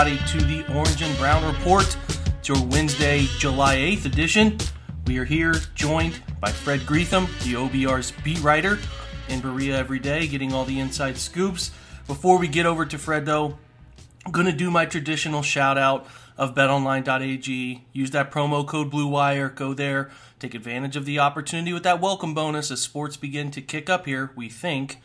Everybody, to the Orange and Brown Report. It's your Wednesday, July 8th edition. We are here joined by Fred Greetham, the OBR's beat writer, in Berea every day, getting all the inside scoops. Before we get over to Fred, though, I'm going to do my traditional shout out of betonline.ag. Use that promo code BLUEWIRE. Go there. Take advantage of the opportunity with that welcome bonus as sports begin to kick up here, we think.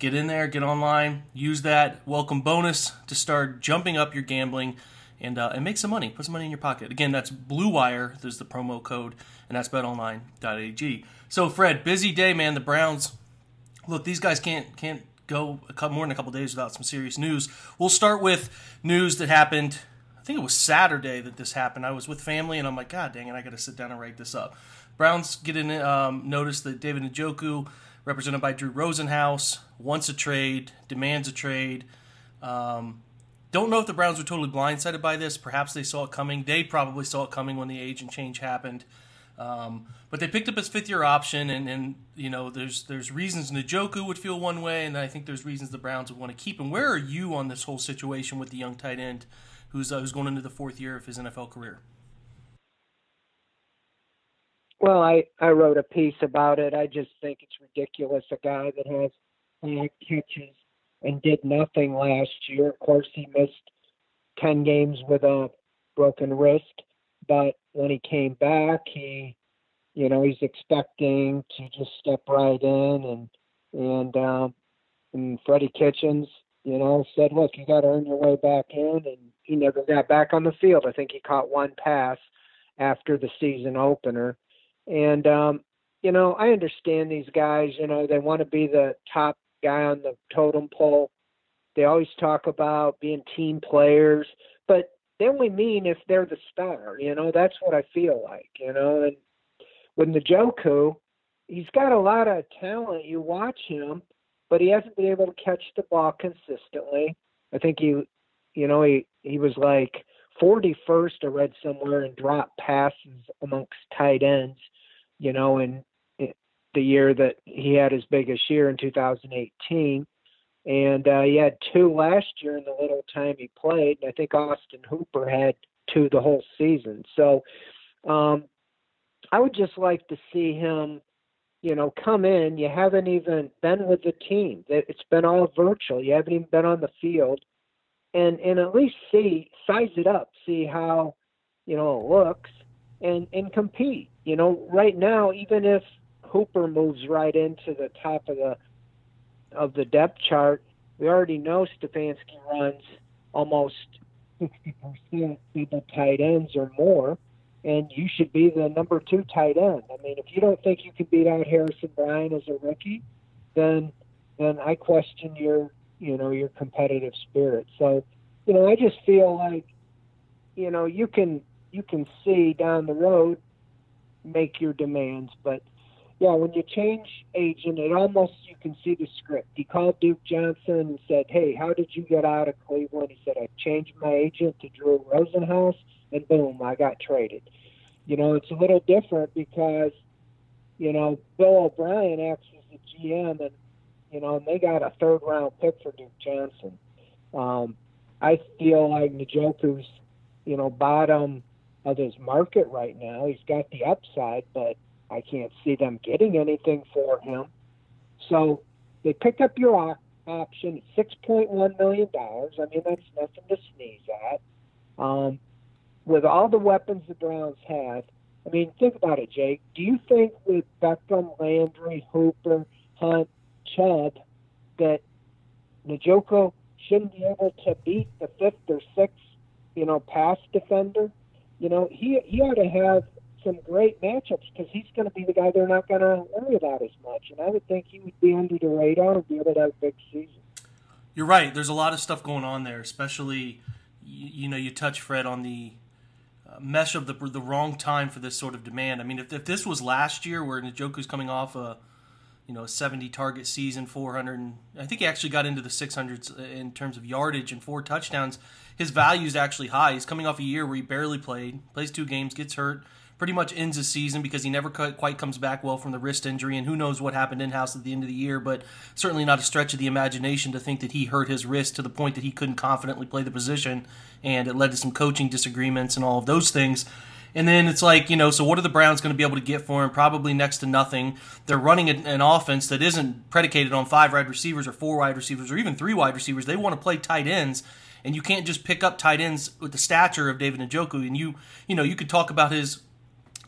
Get in there, get online, use that welcome bonus to start jumping up your gambling and, uh, and make some money. Put some money in your pocket. Again, that's Blue Wire. There's the promo code, and that's betonline.ag. So, Fred, busy day, man. The Browns. Look, these guys can't can't go a couple, more than a couple days without some serious news. We'll start with news that happened. I think it was Saturday that this happened. I was with family, and I'm like, God dang it, I got to sit down and write this up. Browns get in um, notice that David Njoku represented by Drew Rosenhaus, wants a trade, demands a trade. Um, don't know if the Browns were totally blindsided by this. Perhaps they saw it coming. They probably saw it coming when the agent change happened. Um, but they picked up his fifth year option, and, and you know there's there's reasons Njoku would feel one way, and I think there's reasons the Browns would want to keep him. Where are you on this whole situation with the young tight end who's uh, who's going into the fourth year of his NFL career? Well, I I wrote a piece about it. I just think it's ridiculous. A guy that has five catches and did nothing last year. Of course, he missed ten games with a broken wrist, but when he came back, he, you know, he's expecting to just step right in and and um, and Freddie Kitchens, you know, said, look, you got to earn your way back in, and he never got back on the field. I think he caught one pass after the season opener and um, you know, I understand these guys. You know, they want to be the top guy on the totem pole. They always talk about being team players, but they only mean if they're the star. You know, that's what I feel like. You know, and with Njoku, he's got a lot of talent. You watch him, but he hasn't been able to catch the ball consistently. I think he, you know, he he was like 41st. I read somewhere in drop passes amongst tight ends you know, in, the year that he had his biggest year in 2018. And uh, he had two last year in the little time he played. And I think Austin Hooper had two the whole season. So um, I would just like to see him, you know, come in. You haven't even been with the team. It's been all virtual. You haven't even been on the field. And and at least see size it up, see how, you know, it looks and and compete you know, right now, even if Hooper moves right into the top of the of the depth chart, we already know Stefanski runs almost 60% people tight ends or more, and you should be the number two tight end. I mean, if you don't think you can beat out Harrison Bryant as a rookie, then then I question your you know your competitive spirit. So, you know, I just feel like you know you can you can see down the road make your demands. But yeah, when you change agent, it almost you can see the script. He called Duke Johnson and said, "Hey, how did you get out of Cleveland?" He said, "I changed my agent to Drew Rosenhaus, and boom, I got traded." You know, it's a little different because you know Bill O'Brien acts as the GM, and you know, and they got a third round pick for Duke Johnson. Um, I feel like Njoku's you know, bottom of his market right now. He's got the upside, but I can't see them getting anything for him. So they pick up your option, point one million dollars. I mean, that's nothing to sneeze at. Um, with all the weapons the Browns have, I mean, think about it, Jake. Do you think with Beckham, Landry, Hooper, Hunt, Chubb, that Njoku shouldn't be able to beat the fifth or sixth, you know, pass defender? You know, he he ought to have some great matchups because he's going to be the guy they're not going to worry about as much. And I would think he would be under the radar and be able to have a big season. You're right. There's a lot of stuff going on there, especially you, you know you touch Fred on the uh, mesh of the the wrong time for this sort of demand. I mean, if, if this was last year where Njoku's coming off a you know 70 target season, 400, I think he actually got into the 600s uh, in terms of yardage and four touchdowns. His value is actually high. He's coming off a year where he barely played, plays two games, gets hurt pretty much ends the season because he never quite comes back well from the wrist injury, and who knows what happened in house at the end of the year. But certainly not a stretch of the imagination to think that he hurt his wrist to the point that he couldn't confidently play the position, and it led to some coaching disagreements and all of those things. And then it's like, you know, so what are the Browns going to be able to get for him? Probably next to nothing. They're running an offense that isn't predicated on five wide receivers or four wide receivers or even three wide receivers. They want to play tight ends and you can't just pick up tight ends with the stature of David Njoku. And you, you know, you could talk about his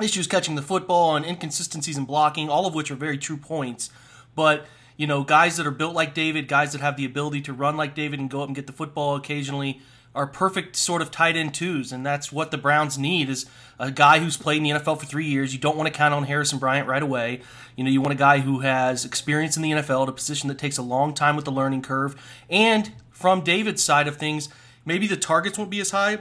issues catching the football and inconsistencies in blocking, all of which are very true points. But you know, guys that are built like David, guys that have the ability to run like David and go up and get the football occasionally are perfect sort of tight end twos, and that's what the Browns need is a guy who's played in the NFL for three years. You don't want to count on Harrison Bryant right away. You know, you want a guy who has experience in the NFL at a position that takes a long time with the learning curve. And from David's side of things, maybe the targets won't be as high,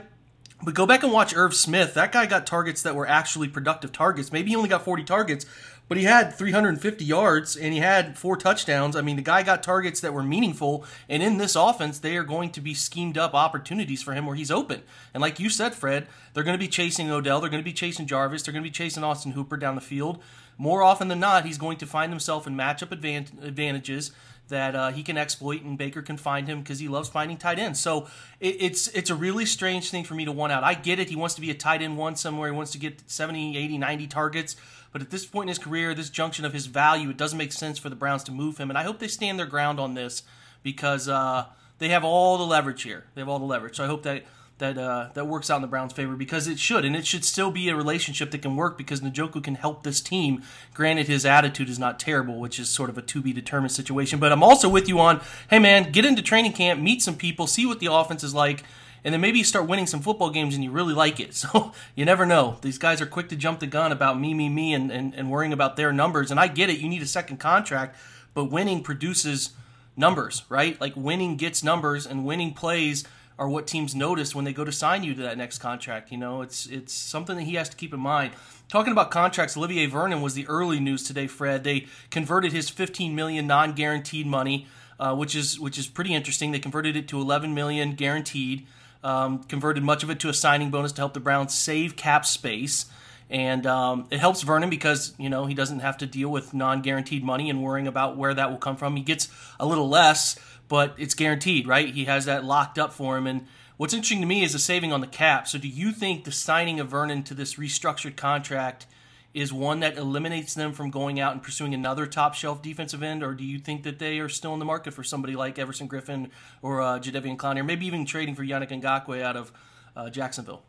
but go back and watch Irv Smith. That guy got targets that were actually productive targets. Maybe he only got 40 targets, but he had 350 yards and he had four touchdowns. I mean, the guy got targets that were meaningful. And in this offense, they are going to be schemed up opportunities for him where he's open. And like you said, Fred, they're going to be chasing Odell. They're going to be chasing Jarvis. They're going to be chasing Austin Hooper down the field. More often than not, he's going to find himself in matchup advantages that uh, he can exploit, and Baker can find him because he loves finding tight ends. So it, it's it's a really strange thing for me to want out. I get it; he wants to be a tight end one somewhere. He wants to get 70, 80, 90 targets. But at this point in his career, this junction of his value, it doesn't make sense for the Browns to move him. And I hope they stand their ground on this because uh, they have all the leverage here. They have all the leverage. So I hope that that uh, that works out in the Browns' favor because it should, and it should still be a relationship that can work because Njoku can help this team. Granted, his attitude is not terrible, which is sort of a to be determined situation. But I'm also with you on, hey man, get into training camp, meet some people, see what the offense is like, and then maybe you start winning some football games and you really like it. So you never know. These guys are quick to jump the gun about me, me, me, and, and, and worrying about their numbers. And I get it. You need a second contract, but winning produces numbers, right? Like winning gets numbers, and winning plays are what teams notice when they go to sign you to that next contract. You know, it's it's something that he has to keep in mind. Talking about contracts, Olivier Vernon was the early news today. Fred, they converted his 15 million non-guaranteed money, uh, which is which is pretty interesting. They converted it to 11 million guaranteed. Um, converted much of it to a signing bonus to help the Browns save cap space. And um, it helps Vernon because you know he doesn't have to deal with non-guaranteed money and worrying about where that will come from. He gets a little less, but it's guaranteed, right? He has that locked up for him. And what's interesting to me is the saving on the cap. So, do you think the signing of Vernon to this restructured contract is one that eliminates them from going out and pursuing another top shelf defensive end, or do you think that they are still in the market for somebody like Everson Griffen or uh, Jadeveon Clowney, or maybe even trading for Yannick Ngakoue out of uh, Jacksonville?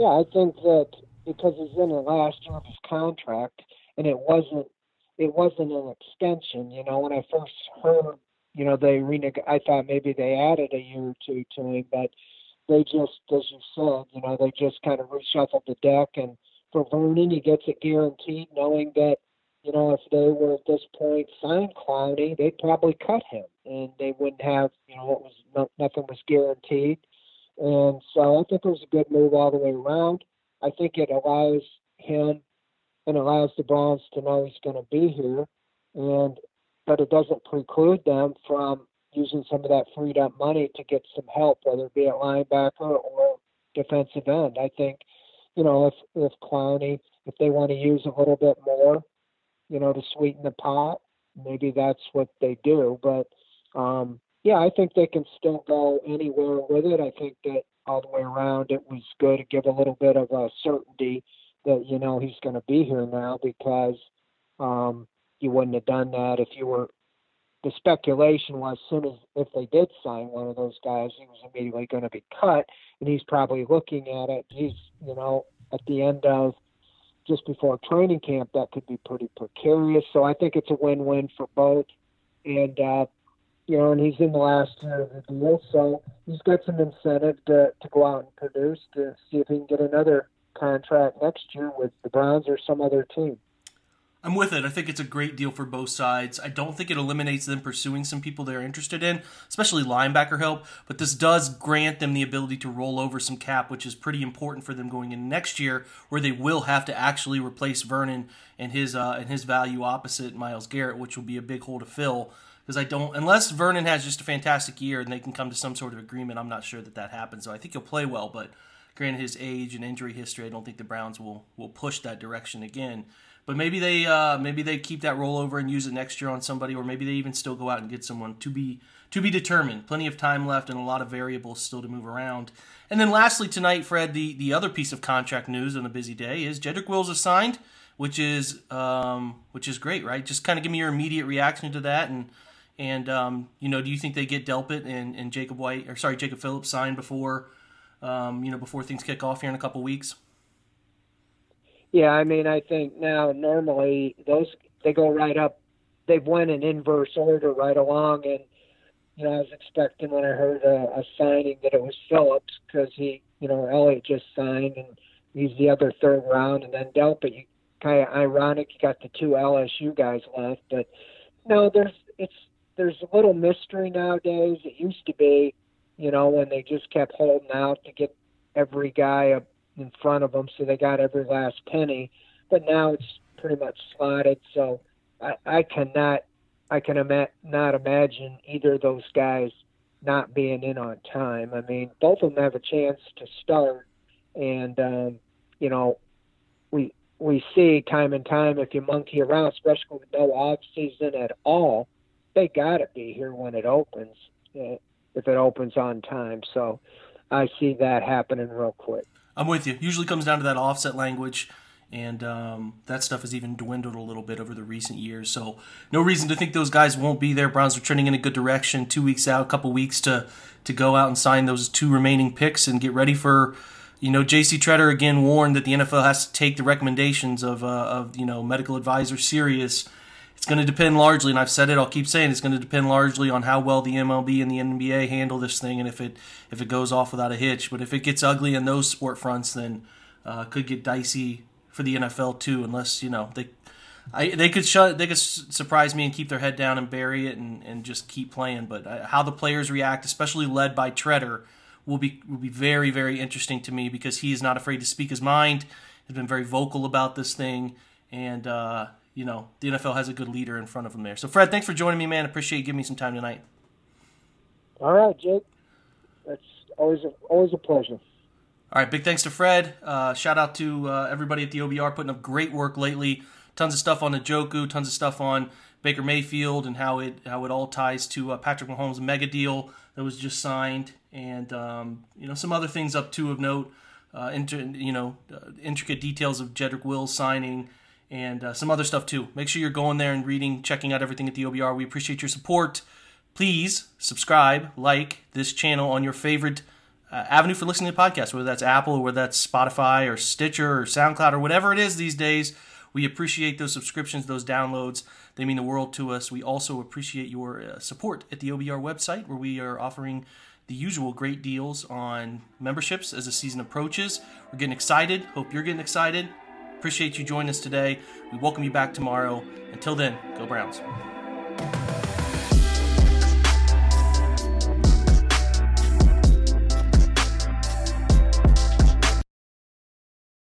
Yeah, I think that because he's in the last year of his contract, and it wasn't it wasn't an extension. You know, when I first heard, you know, they reneg- I thought maybe they added a year or two to him, but they just, as you said, you know, they just kind of reshuffled the deck. And for Vernon, he gets it guaranteed, knowing that, you know, if they were at this point signed Clowney, they'd probably cut him, and they wouldn't have, you know, what was no, nothing was guaranteed. And so I think it was a good move all the way around. I think it allows him and allows the Browns to know he's going to be here. And but it doesn't preclude them from using some of that freed up money to get some help, whether it be at linebacker or defensive end. I think, you know, if if Clowney, if they want to use a little bit more, you know, to sweeten the pot, maybe that's what they do. But um, yeah, I think they can still go anywhere with it. I think that all the way around, it was good to give a little bit of a certainty that you know he's going to be here now because um, you wouldn't have done that if you were. The speculation was soon as if they did sign one of those guys, he was immediately going to be cut, and he's probably looking at it. He's you know at the end of just before training camp, that could be pretty precarious. So I think it's a win-win for both, and uh, you know, and he's in the last year of the deal, so he's got some incentive to to go out and produce to see if he can get another contract next year with the Browns or some other team. I'm with it. I think it's a great deal for both sides. I don't think it eliminates them pursuing some people they're interested in, especially linebacker help, but this does grant them the ability to roll over some cap, which is pretty important for them going in next year, where they will have to actually replace Vernon and his uh, and his value opposite Myles Garrett, which will be a big hole to fill. Because I don't, unless Vernon has just a fantastic year and they can come to some sort of agreement, I'm not sure that that happens. So I think he'll play well, but granted his age and injury history, I don't think the Browns will will push that direction again. But maybe they uh, maybe they keep that rollover and use it next year on somebody, or maybe they even still go out and get someone to be to be determined. Plenty of time left and a lot of variables still to move around. And then lastly tonight, Fred, the the other piece of contract news on a busy day is Jedrick Wills is signed, which is um, which is great, right? Just kind of give me your immediate reaction to that and. And um, you know, do you think they get Delpit and, and Jacob White or sorry Jacob Phillips signed before um, you know, before things kick off here in a couple weeks? Yeah, I mean, I think now normally those they go right up. They've went in inverse order right along, and you know, I was expecting when I heard a, a signing that it was Phillips because he, you know, Elliott just signed and he's the other third round, and then Delpit. You kind of ironic you got the two LSU guys left, but no, there's it's there's a little mystery nowadays. It used to be you know, when they just kept holding out to get every guy up in front of them, so they got every last penny. But now it's pretty much slotted, so I, I cannot, I can ima- not imagine either of those guys not being in on time. I mean, both of them have a chance to start, and um, you know, we we see time and time if you monkey around, especially with no off season at all, they got to be here when it opens if it opens on time. So I see that happening real quick. I'm with you. Usually comes down to that offset language, and um, that stuff has even dwindled a little bit over the recent years. So no reason to think those guys won't be there. Browns are trending in a good direction. Two weeks out, a couple weeks to to go out and sign those two remaining picks and get ready for. You know, J.C. Tretter again warned that the NFL has to take the recommendations of, uh, of you know medical advisors serious it's going to depend largely, and I've said it, I'll keep saying it's going to depend largely on how well the MLB and the NBA handle this thing, and if it if it goes off without a hitch. But if it gets ugly in those sport fronts, then uh, could get dicey for the NFL too, unless you know they. I, they could shut. They could surprise me and keep their head down and bury it and, and just keep playing. But uh, how the players react, especially led by Tretter, will be will be very very interesting to me because he is not afraid to speak his mind. Has been very vocal about this thing, and uh, you know, the NFL has a good leader in front of them there. So, Fred, thanks for joining me, man. Appreciate you giving me some time tonight. All right, Jake. That's always a, always a pleasure. All right, big thanks to Fred. Uh, shout out to uh, everybody at the OBR putting up great work lately. Tons of stuff on Njoku, tons of stuff on Baker Mayfield and how it how it all ties to uh, Patrick Mahomes' mega deal that was just signed, and um, you know some other things up too of note. Uh, inter, you know, uh, intricate details of Jedrick Wills signing and uh, some other stuff too. Make sure you're going there and reading, checking out everything at the OBR. We appreciate your support. Please subscribe, like this channel on your favorite uh, avenue for listening to podcasts, whether that's Apple or whether that's Spotify or Stitcher or SoundCloud or whatever it is these days. We appreciate those subscriptions, those downloads. They mean the world to us. We also appreciate your uh, support at the OBR website, where we are offering the usual great deals on memberships as the season approaches. We're getting excited. Hope you're getting excited. Appreciate you joining us today. We welcome you back tomorrow. Until then, go Browns.